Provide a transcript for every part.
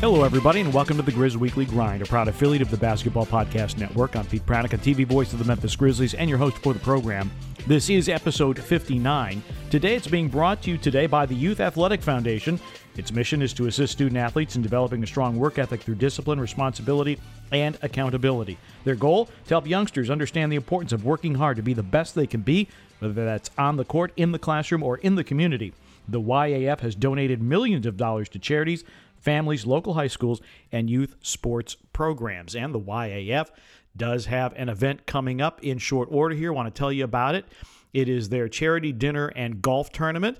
Hello, everybody, and welcome to the Grizz Weekly Grind, a proud affiliate of the Basketball Podcast Network. I'm Pete Pranica, TV voice of the Memphis Grizzlies, and your host for the program. This is episode 59. Today, it's being brought to you today by the Youth Athletic Foundation. Its mission is to assist student athletes in developing a strong work ethic through discipline, responsibility, and accountability. Their goal to help youngsters understand the importance of working hard to be the best they can be, whether that's on the court, in the classroom, or in the community. The YAF has donated millions of dollars to charities families, local high schools, and youth sports programs. And the YAF does have an event coming up in short order here. I want to tell you about it. It is their charity dinner and golf tournament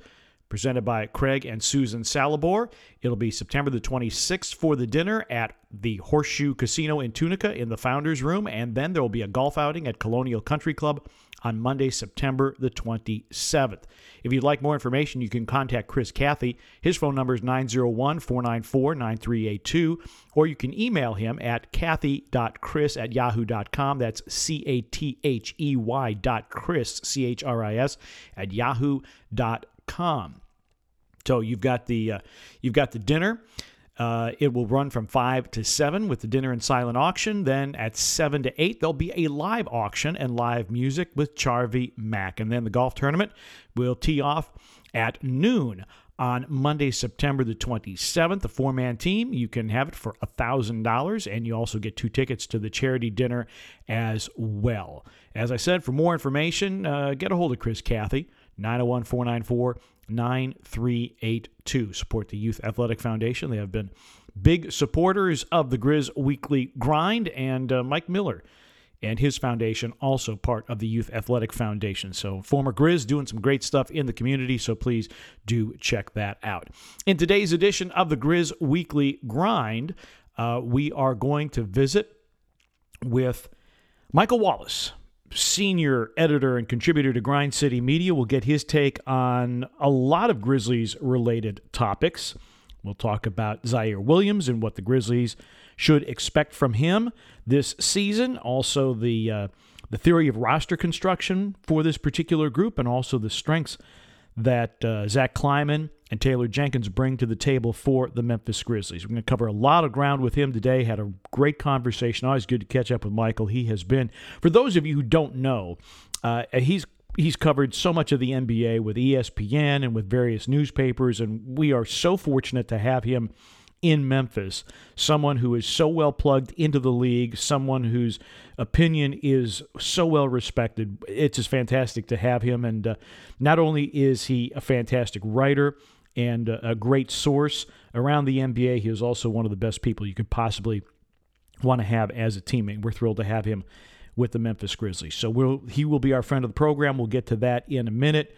presented by Craig and Susan Salabor. It'll be September the 26th for the dinner at the Horseshoe Casino in Tunica in the Founders Room, and then there will be a golf outing at Colonial Country Club on Monday, September the 27th. If you'd like more information, you can contact Chris Cathey. His phone number is 901 494 9382, or you can email him at cathey.chris at yahoo.com. That's C A T H E Y dot Chris, C H R I S, at yahoo.com. So you've got the uh, you've got the dinner. Uh, it will run from 5 to 7 with the dinner and silent auction. Then at 7 to 8, there'll be a live auction and live music with Charvy Mack. And then the golf tournament will tee off at noon on Monday, September the 27th. The four man team, you can have it for $1,000, and you also get two tickets to the charity dinner as well. As I said, for more information, uh, get a hold of Chris Cathey, 901 494 9382. Support the Youth Athletic Foundation. They have been big supporters of the Grizz Weekly Grind, and uh, Mike Miller and his foundation, also part of the Youth Athletic Foundation. So, former Grizz doing some great stuff in the community, so please do check that out. In today's edition of the Grizz Weekly Grind, uh, we are going to visit with Michael Wallace senior editor and contributor to Grind City Media, will get his take on a lot of Grizzlies related topics. We'll talk about Ziaire Williams and what the Grizzlies should expect from him this season. Also, the uh, the theory of roster construction for this particular group, and also the strengths that uh, Zach Kleiman and Taylor Jenkins bring to the table for the Memphis Grizzlies. We're going to cover a lot of ground with him today. Had a great conversation. Always good to catch up with Michael. He has been, for those of you who don't know, uh, he's he's covered so much of the NBA with ESPN and with various newspapers, and we are so fortunate to have him in Memphis, someone who is so well plugged into the league, someone whose opinion is so well respected. It's just fantastic to have him. And uh, not only is he a fantastic writer and a great source around the NBA, he is also one of the best people you could possibly want to have as a teammate. We're thrilled to have him with the Memphis Grizzlies. So we'll, he will be our friend of the program. We'll get to that in a minute.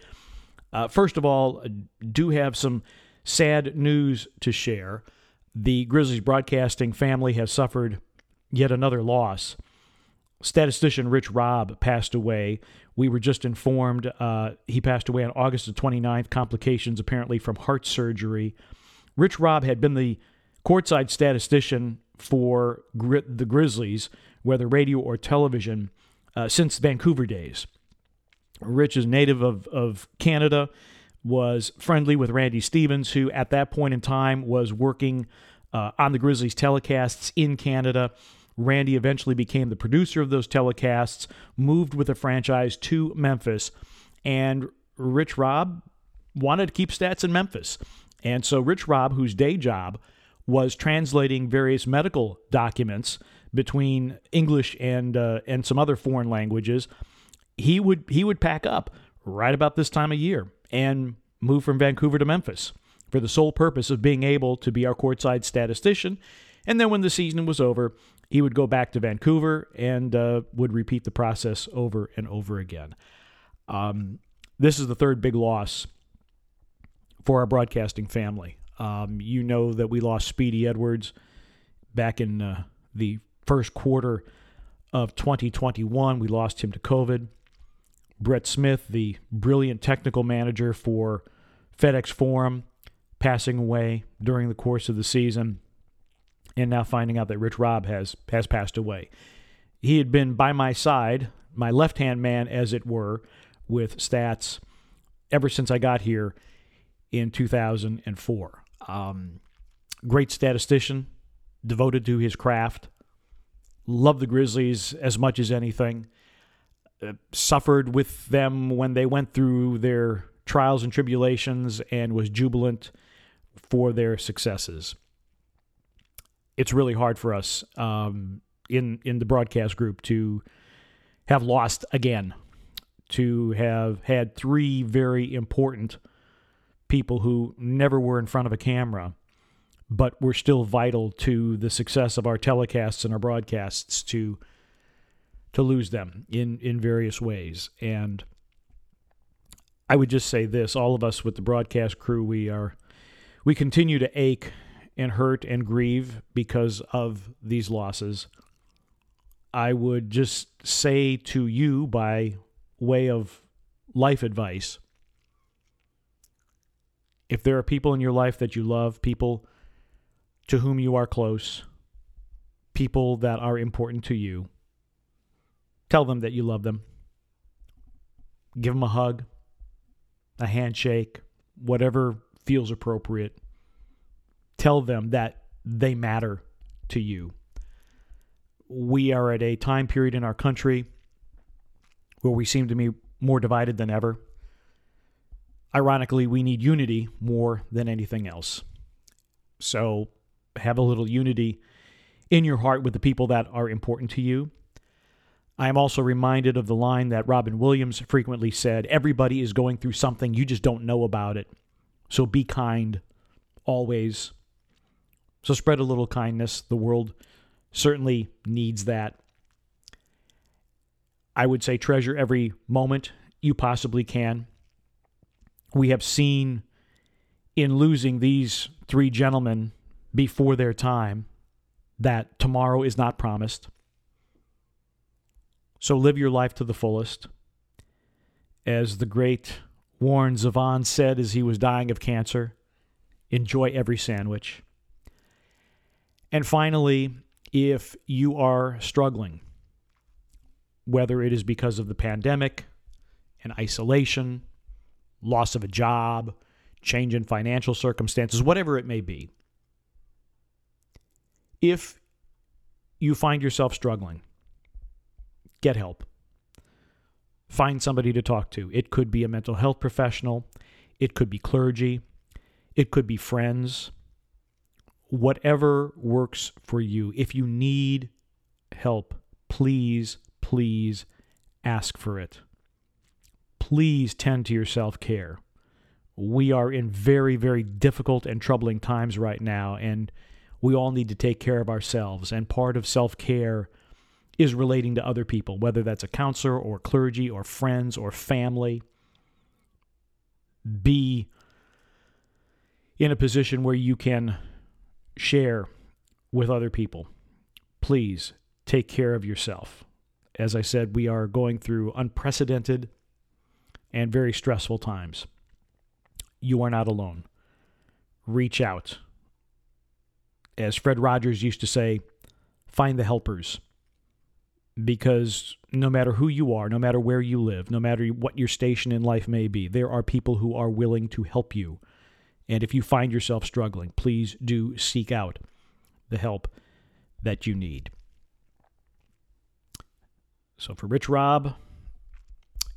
Uh, first of all, do have some sad news to share the Grizzlies broadcasting family has suffered yet another loss. Statistician Rich Robb passed away. We were just informed uh, he passed away on August the 29th, complications apparently from heart surgery. Rich Robb had been the courtside statistician for the Grizzlies, whether radio or television, uh, since Vancouver days. Rich is native of, of Canada was friendly with Randy Stevens, who at that point in time was working uh, on the Grizzlies telecasts in Canada. Randy eventually became the producer of those telecasts, moved with the franchise to Memphis, and Rich Robb wanted to keep stats in Memphis. And so Rich Robb, whose day job was translating various medical documents between English and uh, and some other foreign languages, he would he would pack up right about this time of year and moved from Vancouver to Memphis for the sole purpose of being able to be our courtside statistician. And then when the season was over, he would go back to Vancouver and uh, would repeat the process over and over again. Um, this is the third big loss for our broadcasting family. Um, you know that we lost Speedy Edwards back in uh, the first quarter of 2021. We lost him to COVID. Brett Smith, the brilliant technical manager for FedEx Forum, passing away during the course of the season, and now finding out that Rich Robb has has passed away. He had been by my side, my left hand man, as it were, with stats ever since I got here in 2004. Um, great statistician, devoted to his craft, loved the Grizzlies as much as anything, uh, suffered with them when they went through their trials and tribulations, and was jubilant for their successes. It's really hard for us um, in in the broadcast group to have lost again, to have had three very important people who never were in front of a camera, but were still vital to the success of our telecasts and our broadcasts to to lose them in in various ways. And I would just say this: all of us with the broadcast crew, we are we continue to ache and hurt and grieve because of these losses. I would just say to you, by way of life advice, if there are people in your life that you love, people to whom you are close, people that are important to you, tell them that you love them. Give them a hug, a handshake, whatever feels appropriate. Tell them that they matter to you we are at a time period in our country where we seem to be more divided than ever. Ironically, we need unity more than anything else. So have a little unity in your heart with the people that are important to you. I am also reminded of the line that Robin Williams frequently said everybody is going through something, you just don't know about it. So be kind always. So spread a little kindness. The world certainly needs that. I would say treasure every moment you possibly can. We have seen in losing these three gentlemen before their time that tomorrow is not promised. So live your life to the fullest. As the great Warren Zevon said as he was dying of cancer, enjoy every sandwich. And finally, if you are struggling, whether it is because of the pandemic and isolation, loss of a job, change in financial circumstances, whatever it may be, if you find yourself struggling, get help. Find somebody to talk to. It could be a mental health professional, it could be clergy, it could be friends whatever works for you. If you need help, please, please ask for it. Please tend to your self care. We are in very, very difficult and troubling times right now, and we all need to take care of ourselves. And part of self care is relating to other people, whether that's a counselor or clergy or friends or family. Be in a position where you can share with other people. Please take care of yourself. As I said, we are going through unprecedented and very stressful times. You are not alone. Reach out. As Fred Rogers used to say, find the helpers. Because no matter who you are, no matter where you live, no matter what your station in life may be, there are people who are willing to help you and if you find yourself struggling, please do seek out the help that you need. So for Rich Robb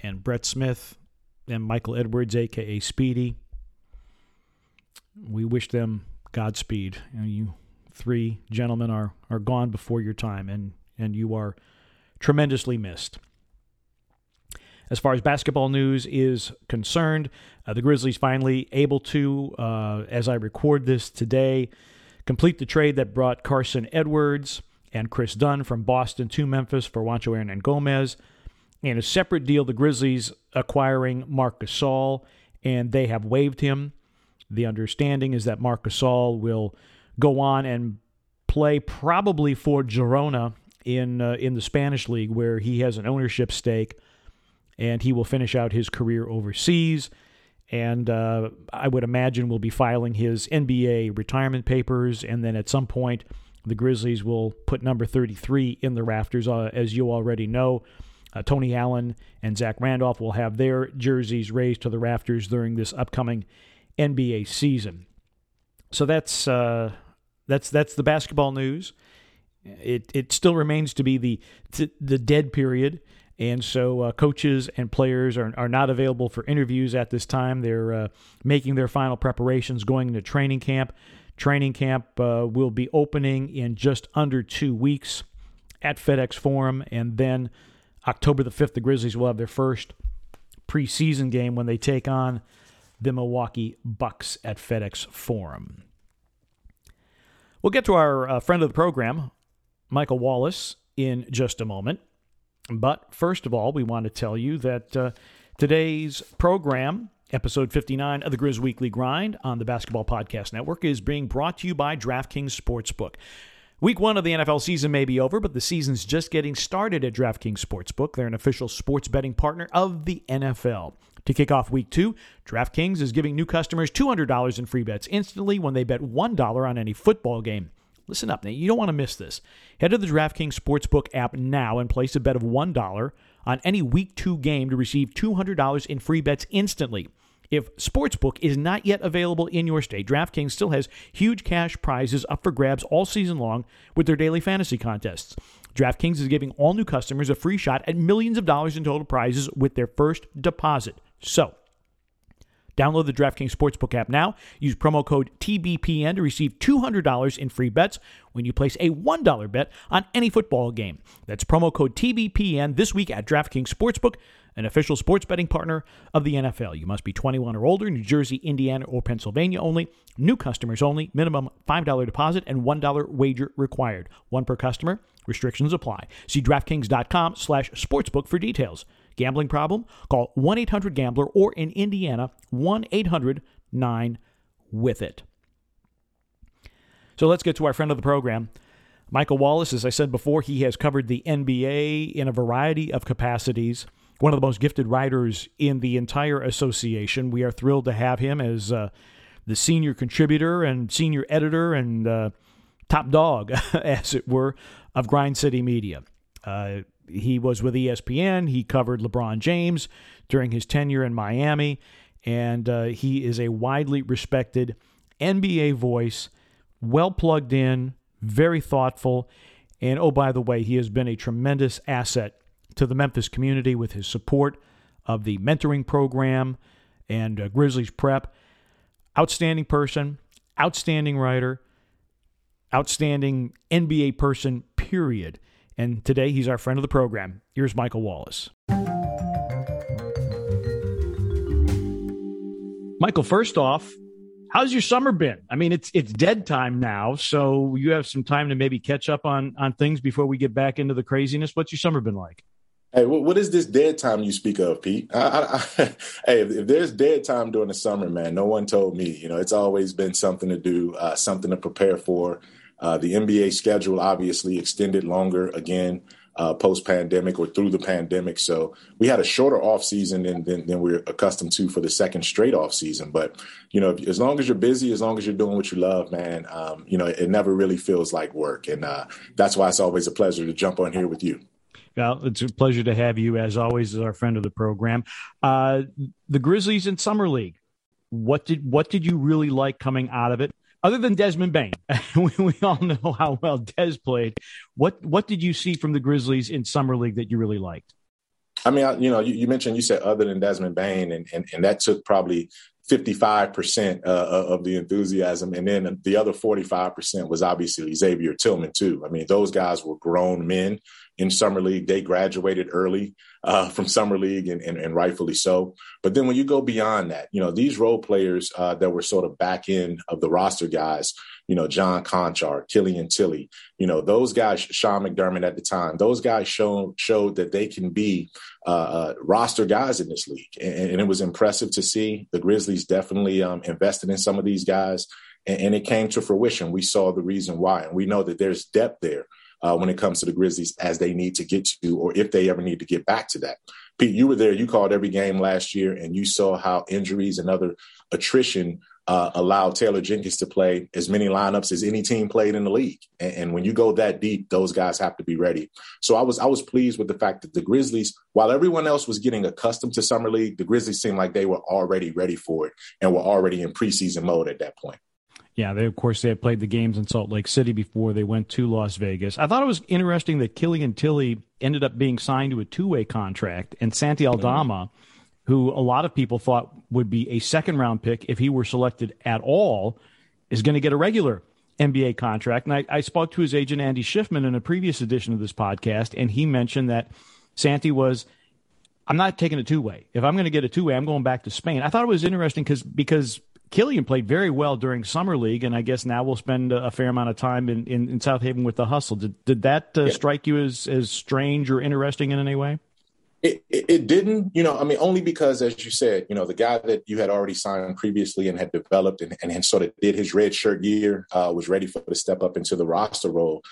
and Brett Smith and Michael Edwards, aka Speedy, we wish them Godspeed. You, you three gentlemen are are gone before your time, and and you are tremendously missed. As far as basketball news is concerned, uh, the Grizzlies finally able to, uh, as I record this today, complete the trade that brought Carson Edwards and Kris Dunn from Boston to Memphis for Juancho Hernangomez. In a separate deal, the Grizzlies acquiring Marc Gasol, and they have waived him. The understanding is that Marc Gasol will go on and play probably for Girona in uh, in the Spanish league, where he has an ownership stake and he will finish out his career overseas. And uh, I would imagine will be filing his NBA retirement papers, and then at some point, the Grizzlies will put number 33 in the rafters. Uh, as you already know, uh, Tony Allen and Zach Randolph will have their jerseys raised to the rafters during this upcoming NBA season. So that's uh, That's that's the basketball news. It it still remains to be the the dead period, and so uh, coaches and players are are not available for interviews at this time. They're uh, making their final preparations, going into training camp. Training camp uh, will be opening in just under two weeks at FedEx Forum, and then October the fifth, the Grizzlies will have their first preseason game when they take on the Milwaukee Bucks at FedEx Forum. We'll get to our uh, friend of the program, Michael Wallace, in just a moment. But first of all, we want to tell you that uh, today's program, episode 59 of the Grizz Weekly Grind on the Basketball Podcast Network, is being brought to you by DraftKings Sportsbook. Week one of the NFL season may be over, but the season's just getting started at DraftKings Sportsbook. They're an official sports betting partner of the NFL. To kick off week two, DraftKings is giving new customers $200 in free bets instantly when they bet $1 on any football game. Listen up, now, you don't want to miss this. Head to the DraftKings Sportsbook app now and place a bet of $1 on any week two game to receive $200 in free bets instantly. If Sportsbook is not yet available in your state, DraftKings still has huge cash prizes up for grabs all season long with their daily fantasy contests. DraftKings is giving all new customers a free shot at millions of dollars in total prizes with their first deposit. So, Download the DraftKings Sportsbook app now. Use promo code TBPN to receive $200 in free bets when you place a $1 bet on any football game. That's promo code TBPN this week at DraftKings Sportsbook an official sports betting partner of the NFL. You must be 21 or older, New Jersey, Indiana, or Pennsylvania only. New customers only. Minimum $5 deposit and $1 wager required. One per customer. Restrictions apply. See DraftKings.com slash sportsbook for details. Gambling problem? Call 1-800-GAMBLER or in Indiana, 1-800-9-WITH-IT. So let's get to our friend of the program, Michael Wallace. As I said before, he has covered the NBA in a variety of capacities one of the most gifted writers in the entire association. We are thrilled to have him as uh, the senior contributor and senior editor and uh, top dog, as it were, of Grind City Media. Uh, he was with ESPN. He covered LeBron James during his tenure in Miami, and uh, he is a widely respected NBA voice, well plugged in, very thoughtful. And oh, by the way, he has been a tremendous asset to the Memphis community with his support of the mentoring program and uh, Grizzlies Prep. Outstanding person, outstanding writer, outstanding NBA person, period. And today he's our friend of the program. Here's Michael Wallace. Michael, first off, how's your summer been? I mean, it's it's dead time now, so you have some time to maybe catch up on on things before we get back into the craziness. What's your summer been like? Hey, what is this dead time you speak of, Pete? I, I, I, hey, if, if, there's dead time during the summer, man, no one told me. You know, it's always been something to do, uh, something to prepare for. Uh, the NBA schedule obviously extended longer again uh, post pandemic or through the pandemic, so we had a shorter off season than, than, than we're accustomed to for the second straight off season. But you know, as long as you're busy, as long as you're doing what you love, man, um, you know, it never really feels like work, and uh, that's why it's always a pleasure to jump on here with you. Well, it's a pleasure to have you, as always, as our friend of the program. Uh, the Grizzlies in summer league. What did what did you really like coming out of it? Other than Desmond Bane, we, we, all know how well Des played. What what did you see from the Grizzlies in summer league that you really liked? I mean, I, you know, you, you, mentioned you said other than Desmond Bane, and and, and that took probably 55% uh, of the enthusiasm. And then the other 45% was obviously Xavier Tillman, too. I mean, those guys were grown men in Summer League. They graduated early uh, from Summer League and, and, and, rightfully so. But then when you go beyond that, you know, these role players uh, that were sort of back end of the roster guys, you know, John Konchar, Killian Tillie, you know, those guys, Sean McDermott at the time, those guys showed, showed that they can be uh, uh, roster guys in this league. And, and, it was impressive to see. The Grizzlies definitely um, invested in some of these guys. And, and it came to fruition. We saw the reason why. And we know that there's depth there uh, when it comes to the Grizzlies as they need to get to, or if they ever need to get back to that. Pete, you were there. You called every game last year, and you saw how injuries and other attrition uh, allowed Taylor Jenkins to play as many lineups as any team played in the league. And, and, when you go that deep, those guys have to be ready. So I was I was pleased with the fact that the Grizzlies, while everyone else was getting accustomed to summer league, the Grizzlies seemed like they were already ready for it and were already in preseason mode at that point. Yeah, they of course they had played the games in Salt Lake City before they went to Las Vegas. I thought it was interesting that Killian Tillie ended up being signed to a two-way contract, and Santi Aldama, who a lot of people thought would be a second-round pick if he were selected at all, is going to get a regular NBA contract. And I, I spoke to his agent Andy Schiffman in a previous edition of this podcast, and he mentioned that Santi was. I'm not taking a two way. If I'm going to get a two way, I'm going back to Spain. I thought it was interesting because because Killian played very well during summer league, and I guess now we'll spend a fair amount of time in, in, in Southaven with the hustle. Did did that uh, yeah. strike you as as strange or interesting in any way? It, it, it, didn't, you know, I mean, only because, as you said, you know, the guy that you had already signed previously and had developed and, and, and sort of did his red shirt year uh, was ready for to step up into the roster role.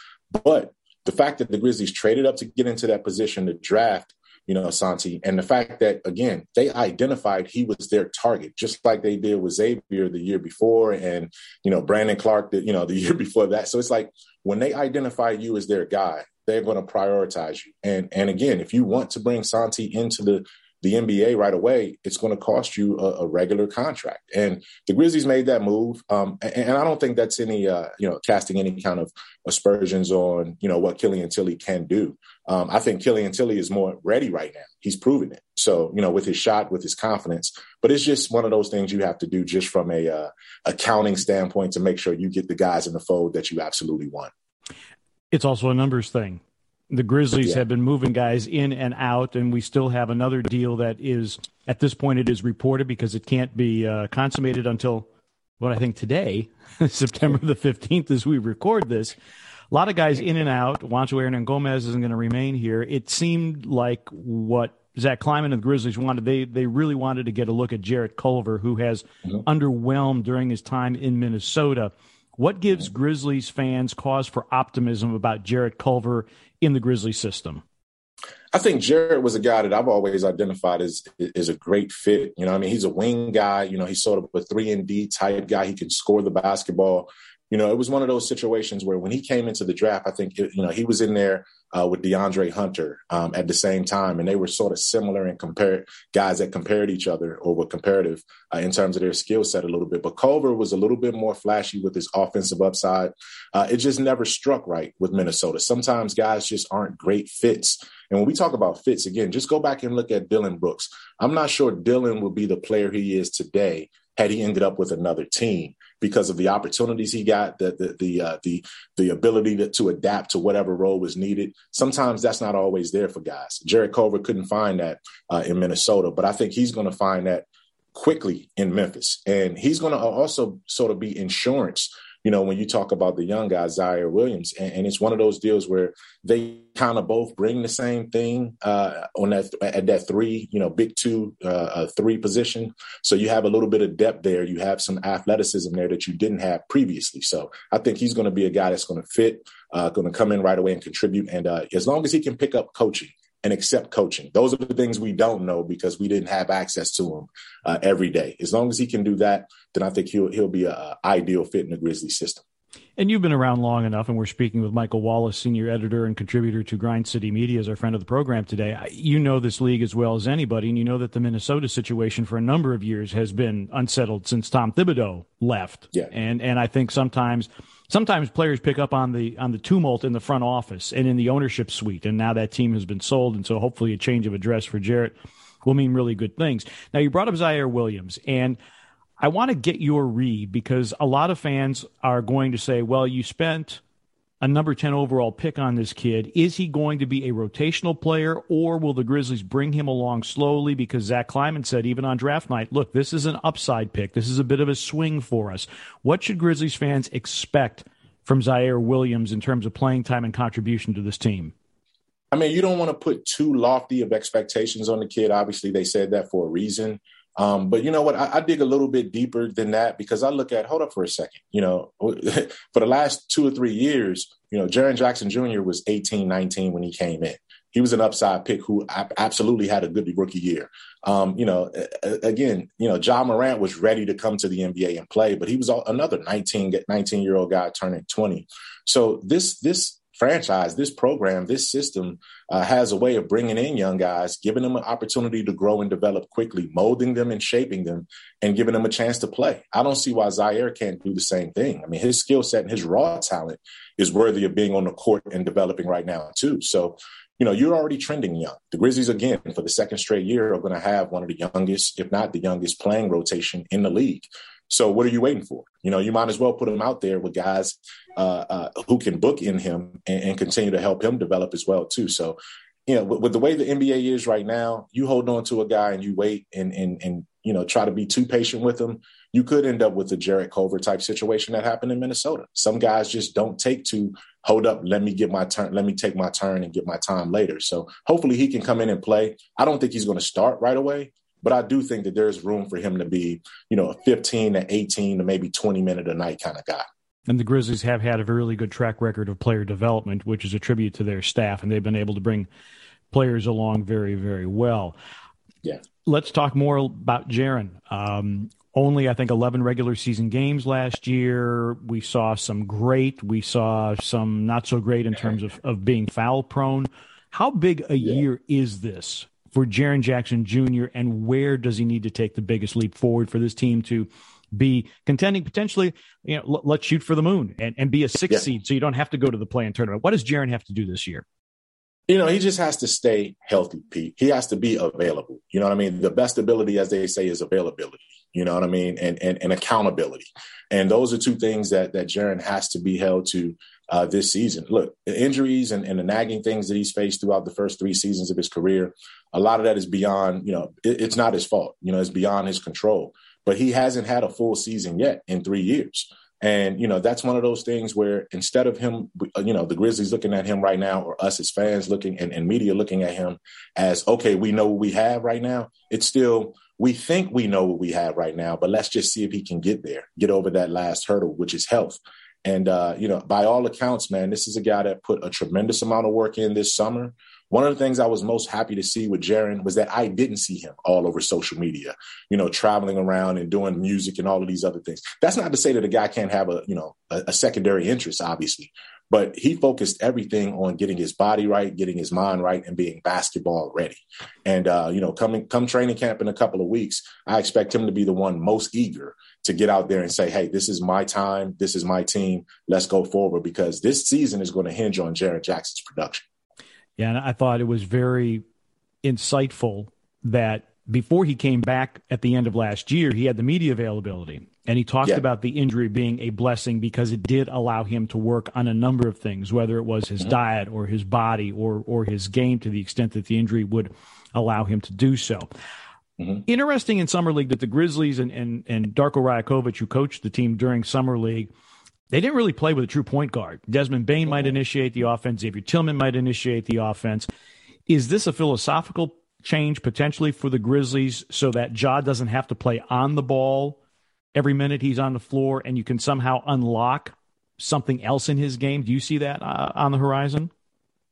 But the fact that the Grizzlies traded up to get into that position to draft you know, Santi. And the fact that, again, they identified he was their target, just like they did with Xavier the year before and, you know, Brandon Clarke, the, you know, the year before that. So it's like when they identify you as their guy, they're going to prioritize you. And and again, if you want to bring Santi into the the NBA right away, it's going to cost you a, a, regular contract. And the Grizzlies made that move, um, and, and, I don't think that's any, uh, you know, casting any kind of aspersions on, you know, what Killian Tillie can do. Um, I think Killian Tillie is more ready right now. He's proven it. So, you know, with his shot, with his confidence, but it's just one of those things you have to do just from a uh, accounting standpoint to make sure you get the guys in the fold that you absolutely want. It's also a numbers thing the Grizzlies yeah. have been moving guys in and out, and we still have another deal that is at this point it is reported because it can't be uh, consummated until what I think today, September the fifteenth, as we record this. A lot of guys in and out. Juancho Gomez isn't going to remain here. It seemed like what Zach Kleiman and the Grizzlies wanted. They they really wanted to get a look at Jarrett Culver, who has mm-hmm. underwhelmed during his time in Minnesota. What gives Grizzlies fans cause for optimism about Jarrett Culver in the Grizzly system? I think Jarrett was a guy that I've always identified as is a great fit. You know, I mean, he's a wing guy. You know, he's sort of a three and D type guy. He can score the basketball you know, it was one of those situations where when he came into the draft, I think, it, you know, he was in there uh, with DeAndre Hunter um, at the same time, and they were sort of similar and compared guys that compared each other or were comparative uh, in terms of their skill set a little bit. But Culver was a little bit more flashy with his offensive upside. Uh, it just never struck right with Minnesota. Sometimes guys just aren't great fits. And when we talk about fits, again, just go back and look at Dillon Brooks. I'm not sure Dillon would be the player he is today had he ended up with another team because of the opportunities he got, the the the uh, the, the ability to, to, adapt to whatever role was needed. Sometimes that's not always there for guys. Jarrett Culver couldn't find that uh, in Minnesota, but I think he's going to find that quickly in Memphis, and he's going to also sort of be insurance you know, when you talk about the young guy, Ziaire Williams, and, and, it's one of those deals where they kind of both bring the same thing uh, on that at that three, you know, big two, uh, three position. So you have a little bit of depth there. You have some athleticism there that you didn't have previously. So I think he's going to be a guy that's going to fit, uh, going to come in right away and contribute. And uh, as long as he can pick up coaching, and accept coaching. Those are the things we don't know because we didn't have access to him uh, every day. As long as he can do that, then I think he'll he'll be an ideal fit in the Grizzly system. And you've been around long enough, and we're speaking with Michael Wallace, senior editor and contributor to Grind City Media, as our friend of the program today. You know this league as well as anybody, and you know that the Minnesota situation for a number of years has been unsettled since Tom Thibodeau left. Yeah. And and I think sometimes sometimes players pick up on the on the tumult in the front office and in the ownership suite, and now that team has been sold, and so hopefully a change of address for Jarrett will mean really good things. Now you brought up Ziaire Williams, and I want to get your read because a lot of fans are going to say, well, you spent a number 10 overall pick on this kid. Is he going to be a rotational player or will the Grizzlies bring him along slowly? Because Zach Kleiman said, even on draft night, look, this is an upside pick. This is a bit of a swing for us. What should Grizzlies fans expect from Ziaire Williams in terms of playing time and contribution to this team? I mean, you don't want to put too lofty of expectations on the kid. Obviously, they said that for a reason. Um, but you know what? I, I, dig a little bit deeper than that because I look at hold up for a second. You know, for the last two or three years, you know, Jaren Jackson Jr. was 18, 19 when he came in. He was an upside pick who absolutely had a good rookie year. Um, you know, again, you know, Ja Morant was ready to come to the NBA and play, but he was another 19, 19 year old guy turning 20. So this this franchise, this program, this system uh, has a way of bringing in young guys, giving them an opportunity to grow and develop quickly, molding them and shaping them, and giving them a chance to play. I don't see why Ziaire can't do the same thing. I mean, his skill set and his raw talent is worthy of being on the court and developing right now, too. So, you know, you're already trending young. The Grizzlies, again, for the second straight year, are going to have one of the youngest, if not the youngest, playing rotation in the league. So what are you waiting for? You know, you might as well put him out there with guys uh, uh, who can book in him and, and, continue to help him develop as well too. So, you know, with, with, the way the NBA is right now, you hold on to a guy and you wait and and and you know try to be too patient with him. You could end up with a Jarrett Culver type situation that happened in Minnesota. Some guys just don't take to hold up. Let me get my turn. Let me take my turn and get my time later. So hopefully he can come in and play. I don't think he's going to start right away, but I do think that there's room for him to be, you know, a 15 to 18 to maybe 20 minute a night kind of guy. And the Grizzlies have had a really good track record of player development, which is a tribute to their staff, and they've been able to bring players along very, very well. Yeah. Let's talk more about Jaren. Um, only, I think, 11 regular season games last year. We saw some great. We saw some not so great in terms of, of being foul prone. How big a yeah. year is this for Jaren Jackson Jr., and where does he need to take the biggest leap forward for this team to be contending potentially? You know, l- let's shoot for the moon and, and be a six yeah. seed so you don't have to go to the play in tournament. What does Jaren have to do this year? You know, he just has to stay healthy, Pete. He has to be available. You know what I mean? The best ability, as they say, is availability. You know what I mean? And and, and accountability. And those are two things that that Jaren has to be held to uh, this season. Look, the injuries and, and, the nagging things that he's faced throughout the first three seasons of his career, a lot of that is beyond, you know, it, it's not his fault. You know, it's beyond his control. But he hasn't had a full season yet in three years. And, you know, that's one of those things where instead of him, you know, the Grizzlies looking at him right now, or us as fans looking and, and media looking at him as, okay, we know what we have right now, it's still, we think we know what we have right now, but let's just see if he can get there, get over that last hurdle, which is health. And, uh, you know, by all accounts, man, this is a guy that put a tremendous amount of work in this summer. One of the things I was most happy to see with Jaren was that I didn't see him all over social media, you know, traveling around and doing music and all of these other things. That's not to say that a guy can't have a, you know, a, a secondary interest, obviously, but he focused everything on getting his body right, getting his mind right, and being basketball ready. And uh, you know, coming come training camp in a couple of weeks, I expect him to be the one most eager to get out there and say, "Hey, this is my time. This is my team. Let's go forward." Because this season is going to hinge on Jaren Jackson's production. Yeah, and I thought it was very insightful that before he came back at the end of last year, he had the media availability. And he talked yeah. about the injury being a blessing because it did allow him to work on a number of things, whether it was his mm-hmm. diet or his body or, or his game to the extent that the injury would allow him to do so. Mm-hmm. Interesting in Summer League that the Grizzlies and, and, and Darko Rajakovic, who coached the team during Summer League, they didn't really play with a true point guard. Desmond Bane might mm-hmm. initiate the offense, Xavier Tillman might initiate the offense. Is this a philosophical change potentially for the Grizzlies so that Ja doesn't have to play on the ball every minute he's on the floor and you can somehow unlock something else in his game? Do you see that uh, on the horizon?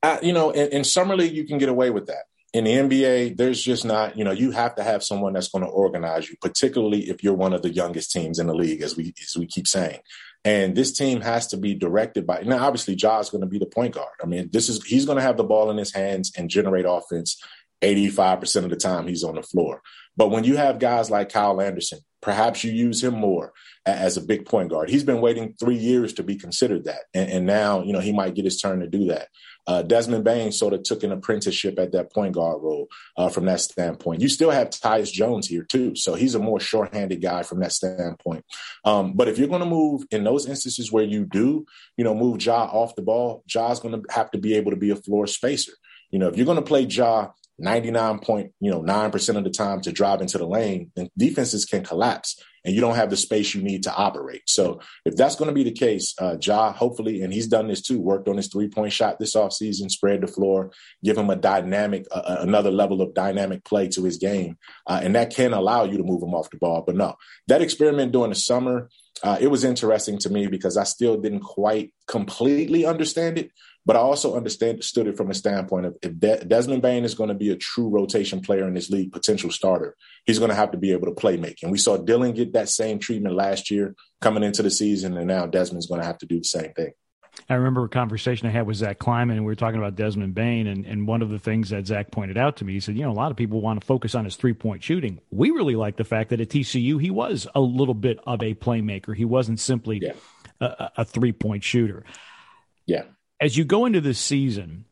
Uh, you know, in, in Summer League, you can get away with that. In the NBA, there's just not, you know, you have to have someone that's going to organize you, particularly if you're one of the youngest teams in the league, as we as we keep saying. And this team has to be directed by now. Obviously, Ja's going to be the point guard. I mean, this is he's going to have the ball in his hands and generate offense 85% of the time he's on the floor. But when you have guys like Kyle Anderson, perhaps you use him more as a big point guard. He's been waiting three years to be considered that. And, and now, you know, he might get his turn to do that. Uh, Desmond Bane sort of took an apprenticeship at that point guard role uh, from that standpoint. You still have Tyus Jones here too, so he's a more short-handed guy from that standpoint. Um, but if you're going to move in those instances where you do, you know, move Ja off the ball, Ja's going to have to be able to be a floor spacer. You know, if you're going to play Ja 99 point, you know, 9% of the time to drive into the lane, then defenses can collapse and you don't have the space you need to operate. So if that's going to be the case, uh, Ja, hopefully, and he's done this too, worked on his three point shot this offseason, spread the floor, give him a dynamic, uh, another level of dynamic play to his game. Uh, and that can allow you to move him off the ball. But no, that experiment during the summer, uh, it was interesting to me because I still didn't quite completely understand it. But I also understood it from a standpoint of if De- Desmond Bane is going to be a true rotation player in this league, potential starter, he's going to have to be able to play make. And we saw Dillon get that same treatment last year coming into the season, and now Desmond's going to have to do the same thing. I remember a conversation I had with Zach Kleiman, and we were talking about Desmond Bane. And, and one of the things that Zach pointed out to me, he said, you know, a lot of people want to focus on his three point shooting. We really like the fact that at TCU, he was a little bit of a playmaker. He wasn't simply yeah. a, a three point shooter. Yeah. As you go into this season,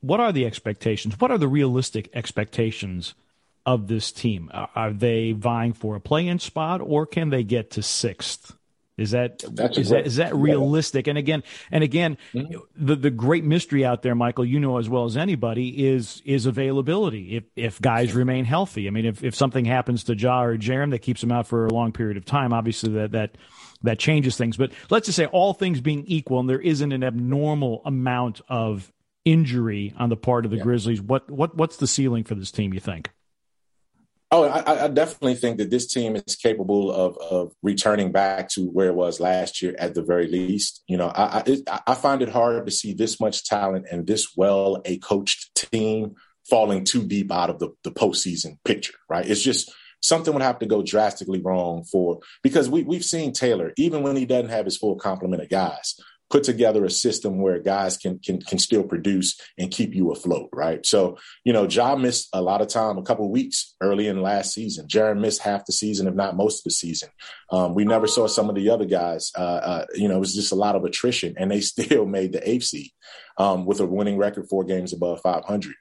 what are the expectations? What are the realistic expectations of this team? Are they vying for a play in spot or can they get to sixth? Is that is that is that realistic? And again, and again, mm-hmm. the the great mystery out there, Michael, you know as well as anybody, is is availability. If if guys remain healthy, I mean, if if something happens to Ja or Jaren that keeps them out for a long period of time, obviously that that that changes things. But let's just say all things being equal, and there isn't an abnormal amount of injury on the part of the yeah. Grizzlies. What what what's the ceiling for this team? You think? Oh, I, I, definitely think that this team is capable of, of returning back to where it was last year at the very least. You know, I, I, it, I find it hard to see this much talent and this well a coached team falling too deep out of the, the postseason picture, right? It's just something would have to go drastically wrong for because we, we've seen Taylor, even when he doesn't have his full complement of guys, put together a system where guys can can can still produce and keep you afloat, right? So, you know, Ja missed a lot of time, a couple weeks early in last season. Jaren missed half the season, if not most of the season. Um, we never saw some of the other guys. Uh, uh, you know, it was just a lot of attrition, and they still made the eighth seed um, with a winning record, four games above 500.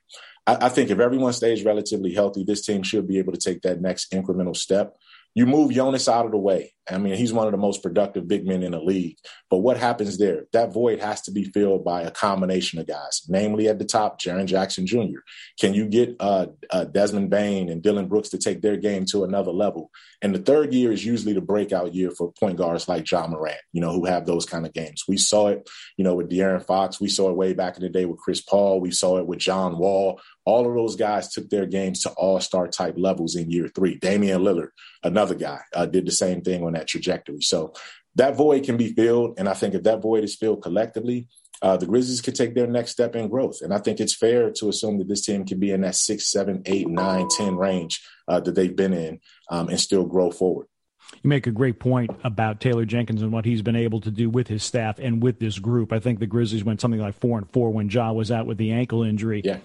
I, I think if everyone stays relatively healthy, this team should be able to take that next incremental step. You move Jonas out of the way. I mean, he's one of the most productive big men in the league. But what happens there? That void has to be filled by a combination of guys, namely at the top, Jaren Jackson Jr. Can you get uh, uh, Desmond Bane and Dillon Brooks to take their game to another level? And the third year is usually the breakout year for point guards like Ja Morant, you know, who have those kind of games. We saw it, you know, with De'Aaron Fox. We saw it way back in the day with Chris Paul. We saw it with John Wall. All of those guys took their games to all star type levels in year three. Damian Lillard, another guy, uh, did the same thing on that trajectory. So that void can be filled. And I think if that void is filled collectively, uh, the Grizzlies could take their next step in growth. And I think it's fair to assume that this team can be in that six, seven, eight, nine, ten range uh, that they've been in um, and still grow forward. You make a great point about Taylor Jenkins and what he's been able to do with his staff and with this group. I think the Grizzlies went something like four and four when Ja was out with the ankle injury. Yeah.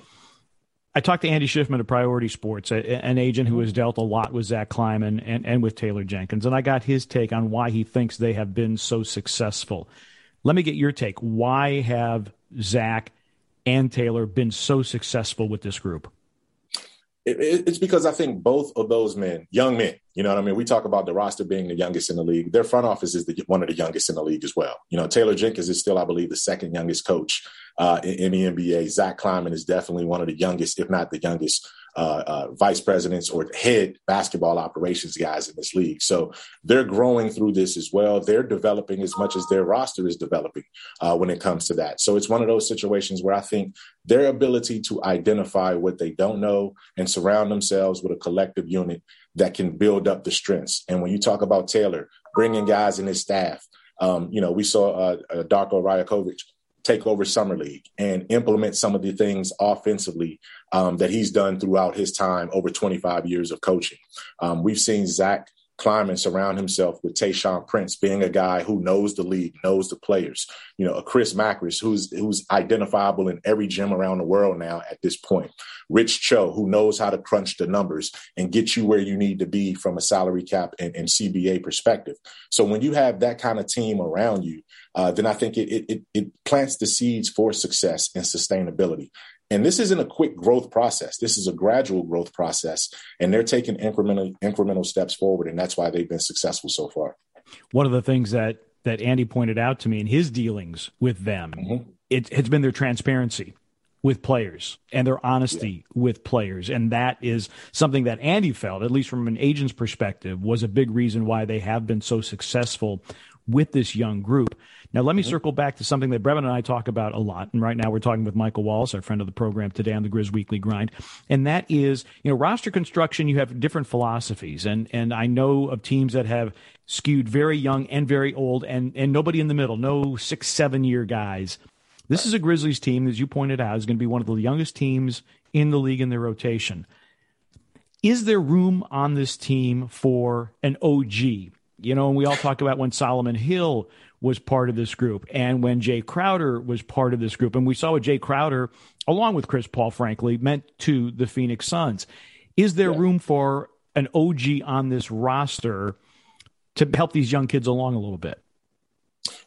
I talked to Andy Schiffman of Priority Sports, an agent who has dealt a lot with Zach Kleiman and, and with Taylor Jenkins, and I got his take on why he thinks they have been so successful. Let me get your take. Why have Zach and Taylor been so successful with this group? It's because I think both of those men, young men, you know what I mean? We talk about the roster being the youngest in the league. Their front office is the, one of the youngest in the league as well. You know, Taylor Jenkins is still, I believe, the second youngest coach uh, in, in, the NBA. Zach Kleiman is definitely one of the youngest, if not the youngest, uh, uh, vice presidents or head basketball operations guys in this league. So they're growing through this as well. They're developing as much as their roster is developing uh, when it comes to that. So it's one of those situations where I think their ability to identify what they don't know and surround themselves with a collective unit that can build up the strengths. And when you talk about Taylor bringing guys in his staff, um, you know, we saw uh, uh Darko Rajakovic take over summer league and implement some of the things offensively um, that he's done throughout his time over 25 years of coaching. Um, we've seen Zach Kleiman surround himself with Tayshaun Prince, being a guy who knows the league, knows the players. You know, a Chris Macris, who's who's identifiable in every gym around the world now at this point. Rich Cho, who knows how to crunch the numbers and get you where you need to be from a salary cap and, and CBA perspective. So when you have that kind of team around you, uh, then I think it, it it plants the seeds for success and sustainability. And this isn't a quick growth process. This is a gradual growth process, and they're taking incremental incremental steps forward, and that's why they've been successful so far. One of the things that that Andy pointed out to me in his dealings with them, mm-hmm. it, has been their transparency with players and their honesty yeah. with players. And that is something that Andy felt, at least from an agent's perspective, was a big reason why they have been so successful with this young group. Now, let me mm-hmm. circle back to something that Brevin and I talk about a lot. And right now we're talking with Michael Wallace, our friend of the program today on the Grizz Weekly Grind. And that is, you know, roster construction, you have different philosophies. And, and I know of teams that have skewed very young and very old and, and nobody in the middle, no six, seven year guys. This is a Grizzlies team, as you pointed out, is going to be one of the youngest teams in the league in their rotation. Is there room on this team for an OG? You know, and we all talk about when Solomon Hill was part of this group, and when Jay Crowder was part of this group, and we saw what Jay Crowder, along with Chris Paul, frankly, meant to the Phoenix Suns. Is there yeah. room for an OG on this roster to help these young kids along a little bit?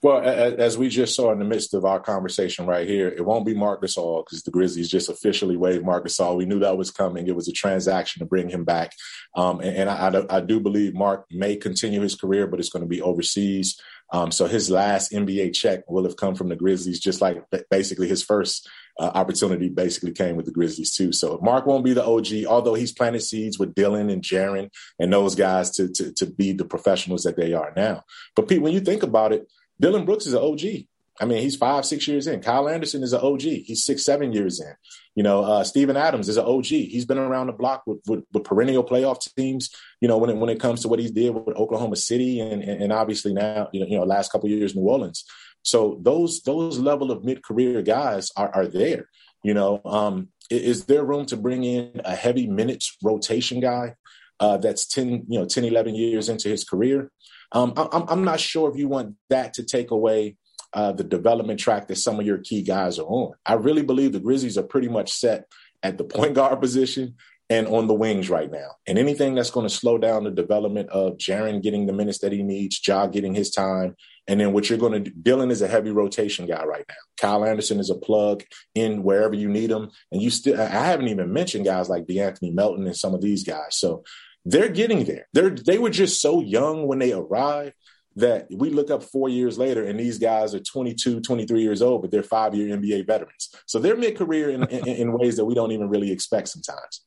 Well, as we just saw in the midst of our conversation right here, it won't be Marc Gasol because the Grizzlies just officially waived Marc Gasol. We knew that was coming. It was a transaction to bring him back. Um, and, and I, I, do believe Marc may continue his career, but it's going to be overseas. Um, so his last NBA check will have come from the Grizzlies, just like basically his first uh, opportunity basically came with the Grizzlies too. So Marc won't be the OG, although he's planted seeds with Dillon and Jaren and those guys to, to, to be the professionals that they are now. But Pete, when you think about it, Dillon Brooks is an OG. I mean, he's five, six years in. Kyle Anderson is an OG. He's six, seven years in. You know, uh, Steven Adams is an OG. He's been around the block with, with, with, perennial playoff teams. You know, when it, when it comes to what he did with Oklahoma City and, and, and obviously now, you know, you know, last couple years New Orleans. So those those level of mid career guys are are there. You know, um, is there room to bring in a heavy minutes rotation guy uh, that's 10, you know, 10, 11 years into his career? Um, I'm, I'm not sure if you want that to take away uh, the development track that some of your key guys are on. I really believe the Grizzlies are pretty much set at the point guard position and on the wings right now. And anything that's going to slow down the development of Jaren getting the minutes that he needs, Ja getting his time, and then what you're going to do, Dillon is a heavy rotation guy right now. Kyle Anderson is a plug in wherever you need him. And you still, I haven't even mentioned guys like De'Anthony Melton and some of these guys. So they're getting there. They're they were just so young when they arrived that we look up four years later and these guys are 22 23 years old but they're five year nba veterans. So they're mid-career in, in, in, ways that we don't even really expect sometimes.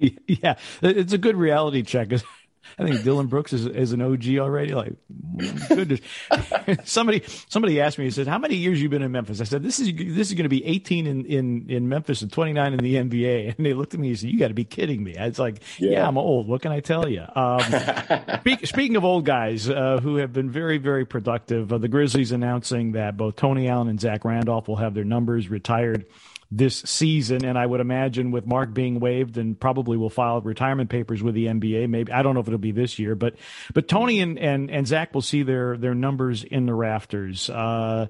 Yeah it's a good reality check I think Dillon Brooks is, is an OG already. Like, goodness. somebody somebody asked me. He said, "How many years you been in Memphis?" I said, "This is this is going to be 18 in, in in Memphis and 29 in the NBA." And they looked at me and said, "You got to be kidding me!" It's like, yeah. yeah. I'm old. What can I tell you? Um, speak, speaking of old guys uh, who have been very very productive, uh, the Grizzlies announcing that both Tony Allen and Zach Randolph will have their numbers retired this season. And I would imagine with Marc being waived and probably will file retirement papers with the NBA. Maybe I don't know if it'll be this year, but but Tony and and, and Zach will see their their numbers in the rafters. Uh,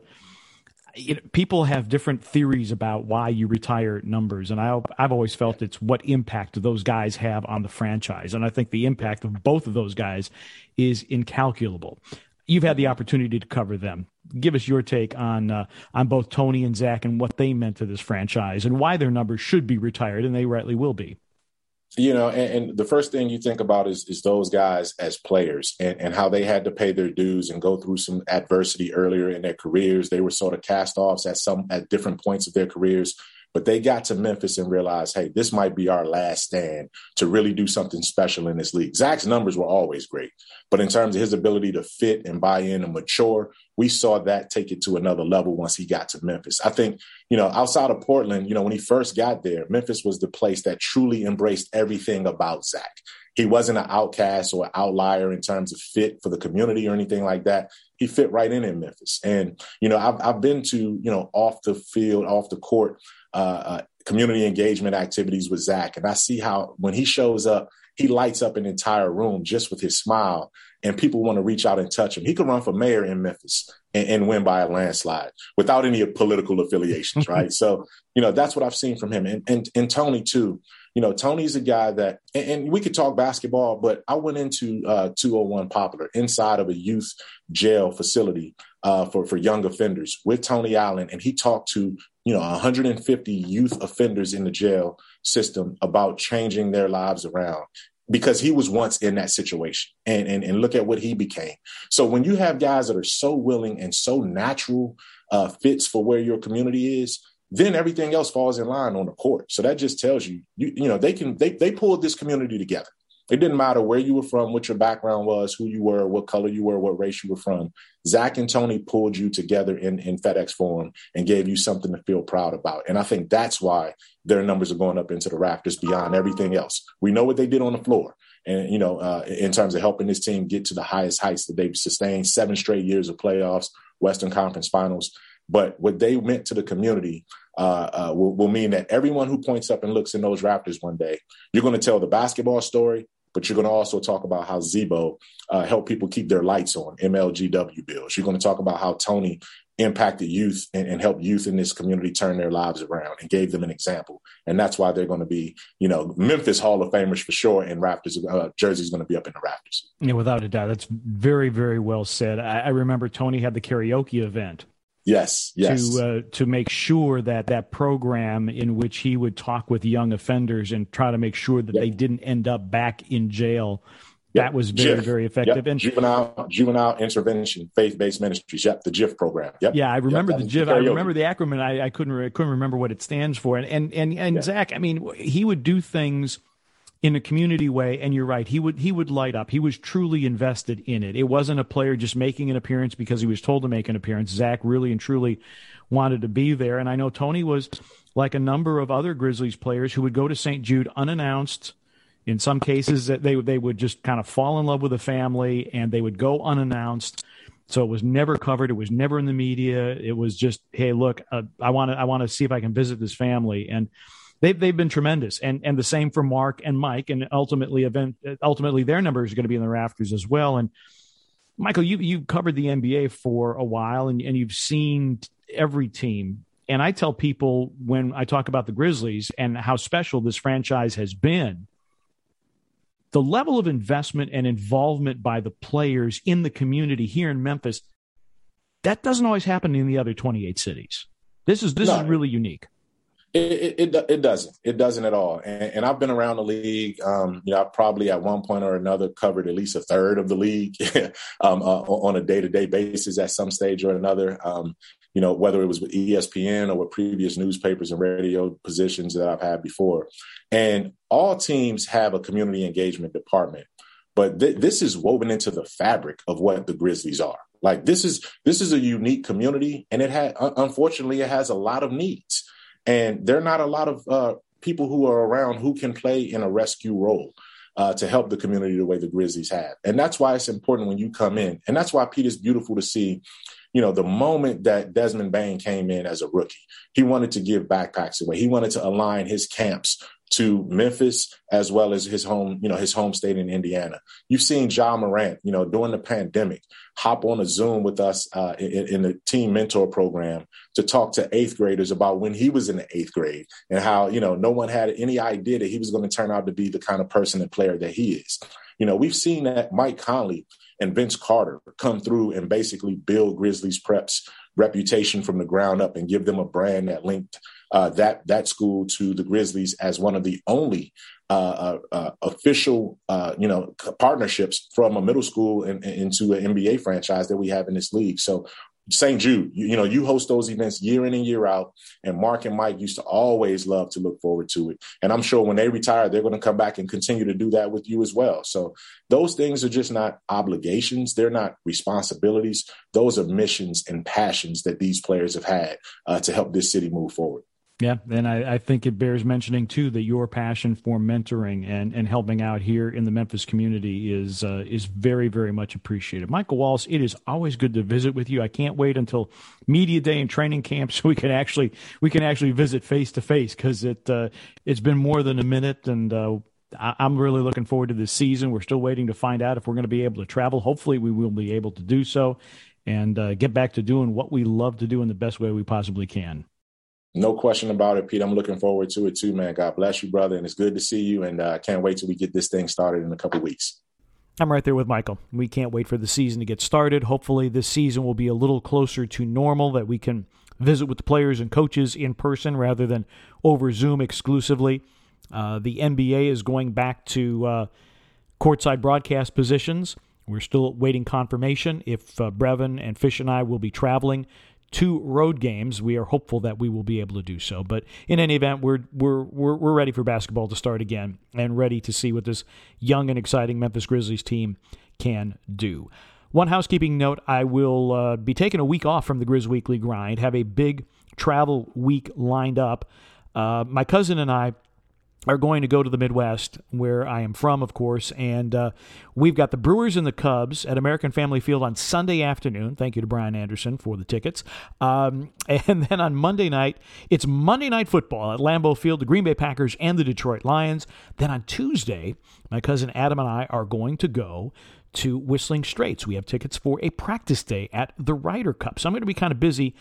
it, people have different theories about why you retire numbers, and I, I've always felt it's what impact those guys have on the franchise, and I think the impact of both of those guys is incalculable. You've had the opportunity to cover them give us your take on uh, on both Tony and Zach and what they meant to this franchise and why their numbers should be retired, and they rightly will be. You know, and, and the first thing you think about is is those guys as players and, and how they had to pay their dues and go through some adversity earlier in their careers. They were sort of cast offs at some at different points of their careers but they got to Memphis and realized, hey, this might be our last stand to really do something special in this league. Zach's numbers were always great, but in terms of his ability to fit and buy in and mature, we saw that take it to another level once he got to Memphis. I think, you know, outside of Portland, you know, when he first got there, Memphis was the place that truly embraced everything about Zach. He wasn't an outcast or an outlier in terms of fit for the community or anything like that. He fit right in in Memphis. And, you know, I've, I've been to, you know, off the field, off the court uh, uh, community engagement activities with Zach, and I see how when he shows up, he lights up an entire room just with his smile, and people want to reach out and touch him. He could run for mayor in Memphis and, and win by a landslide without any political affiliations, right? so, you know, that's what I've seen from him, and and, and Tony too. You know, Tony's a guy that, and, and we could talk basketball, but I went into uh, 201 Poplar inside of a youth jail facility uh, for for young offenders with Tony Allen, and he talked to you know 150 youth offenders in the jail system about changing their lives around because he was once in that situation. And, and and look at what he became. So when you have guys that are so willing and so natural uh, fits for where your community is then everything else falls in line on the court. So that just tells you you, you know they can they, they pulled this community together it didn't matter where you were from, what your background was, who you were, what color you were, what race you were from. Zach and Tony pulled you together in, in FedEx Forum and gave you something to feel proud about. And I think that's why their numbers are going up into the rafters beyond everything else. We know what they did on the floor. And, you know, uh, in terms of helping this team get to the highest heights that they've sustained, seven straight years of playoffs, Western Conference finals. But what they meant to the community uh, uh, will, will mean that everyone who points up and looks in those rafters one day, you're going to tell the basketball story, but you're going to also talk about how Z-Bo uh, helped people keep their lights on, MLGW bills. You're going to talk about how Tony impacted youth and, and, helped youth in this community turn their lives around and gave them an example. And that's why they're going to be, you know, Memphis Hall of Famers for sure. And Raptors, uh, Jersey's going to be up in the Raptors. Yeah, without a doubt. That's very, very well said. I, I remember Tony had the karaoke event. Yes, yes. To uh, to make sure that that program in which he would talk with young offenders and try to make sure that yep. they didn't end up back in jail Yep. That was very, very effective. Yep. And juvenile juvenile intervention, faith based ministries. Yep, the JIFF program. Yep. Yeah, I remember the JIFF. I remember the acronym. I, I couldn't I couldn't remember what it stands for. And and and, and. Zach, I mean, he would do things in a community way and you're right he would he would light up he was truly invested in it it wasn't a player just making an appearance because he was told to make an appearance zach really and truly wanted to be there and i know tony was like a number of other grizzlies players who would go to st jude unannounced in some cases, that they they would just kind of fall in love with a family and they would go unannounced. So it was never covered. It was never in the media. It was just, hey, look, uh, I want to I want to see if I can visit this family and. They've, they've been tremendous, and and the same for Marc and Mike, and ultimately event ultimately their numbers are going to be in the rafters as well. And Michael, you you covered the NBA for a while, and and you've seen every team. And I tell people when I talk about the Grizzlies and how special this franchise has been, the level of investment and involvement by the players in the community here in Memphis, that doesn't always happen in the other 28 cities. This is this no, is really unique. It, it, it doesn't. It doesn't at all. And, and I've been around the league. Um, you know, I've probably at one point or another covered at least a third of the league um, uh, on a day to day basis at some stage or another. Um, you know, whether it was with ESPN or with previous newspapers and radio positions that I've had before. And all teams have a community engagement department, but th- this is woven into the fabric of what the Grizzlies are. Like this is this is a unique community, and it had unfortunately it has a lot of needs, and there are not a lot of uh, people who are around who can play in a rescue role. Uh, to help the community the way the Grizzlies have. And that's why it's important when you come in. And that's why, Pete, it's beautiful to see you know, the moment that Desmond Bane came in as a rookie, he wanted to give backpacks away. He wanted to align his camps to Memphis as well as his home, you know, his home state in Indiana. You've seen Ja Morant, you know, during the pandemic, hop on a Zoom with us uh, in, in, the team mentor program to talk to eighth graders about when he was in the eighth grade and how, you know, no one had any idea that he was going to turn out to be the kind of person and player that he is. You know, we've seen that Mike Conley and Vince Carter come through and basically build Grizzlies Prep's reputation from the ground up and give them a brand that linked uh, that that school to the Grizzlies as one of the only uh, uh, uh official uh, you know partnerships from a middle school in, in, into an NBA franchise that we have in this league. So St. Jude, you, you, know, you host those events year in and year out. And Marc and Mike used to always love to look forward to it. And I'm sure when they retire, they're going to come back and continue to do that with you as well. So those things are just not obligations. They're not responsibilities. Those are missions and passions that these players have had uh, to help this city move forward. Yeah, and I, I, think it bears mentioning too that your passion for mentoring and, and helping out here in the Memphis community is uh, is very very much appreciated. Michael Wallace, it is always good to visit with you. I can't wait until media day and training camp so we can actually we can actually visit face to face because it uh, it's been more than a minute and. Uh, I'm really looking forward to this season. We're still waiting to find out if we're going to be able to travel. Hopefully, we will be able to do so and uh, get back to doing what we love to do in the best way we possibly can. No question about it, Pete. I'm looking forward to it too, man. God bless you, brother, and it's good to see you. And I uh, can't wait till we get this thing started in a couple weeks. I'm right there with Michael. We can't wait for the season to get started. Hopefully, this season will be a little closer to normal, that we can visit with the players and coaches in person rather than over Zoom exclusively. Uh, the NBA is going back to uh, courtside broadcast positions. We're still waiting confirmation if uh, Brevin and Fish and I will be traveling two road games. We are hopeful that we will be able to do so. But in any event, we're we're we're, we're ready for basketball to start again and ready to see what this young and exciting Memphis Grizzlies team can do. One housekeeping note: I will uh, be taking a week off from the Grizz Weekly grind. Have a big travel week lined up. Uh, my cousin and I are going to go to the Midwest, where I am from, of course. And uh, we've got the Brewers and the Cubs at American Family Field on Sunday afternoon. Thank you to Brian Anderson for the tickets. Um, and then on Monday night, it's Monday Night Football at Lambeau Field, the Green Bay Packers and the Detroit Lions. Then on Tuesday, my cousin Adam and I are going to go to Whistling Straits. We have tickets for a practice day at the Ryder Cup. So I'm going to be kind of busy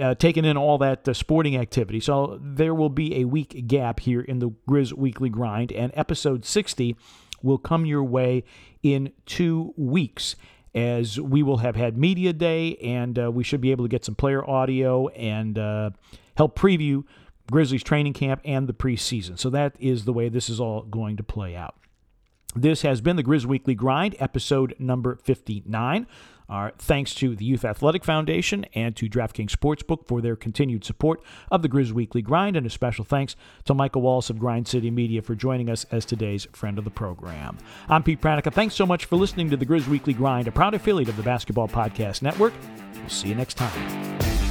uh, taking in all that uh, sporting activity. So there will be a week gap here in the Grizz Weekly Grind, and episode 60 will come your way in two weeks. As we will have had media day, and uh, we should be able to get some player audio and uh, help preview Grizzlies training camp and the preseason. So that is the way this is all going to play out. This has been the Grizz Weekly Grind, episode number 59. Our thanks to the Youth Athletic Foundation and to DraftKings Sportsbook for their continued support of the Grizz Weekly Grind, and a special thanks to Michael Wallace of Grind City Media for joining us as today's friend of the program. I'm Pete Pranica. Thanks so much for listening to the Grizz Weekly Grind, a proud affiliate of the Basketball Podcast Network. We'll see you next time.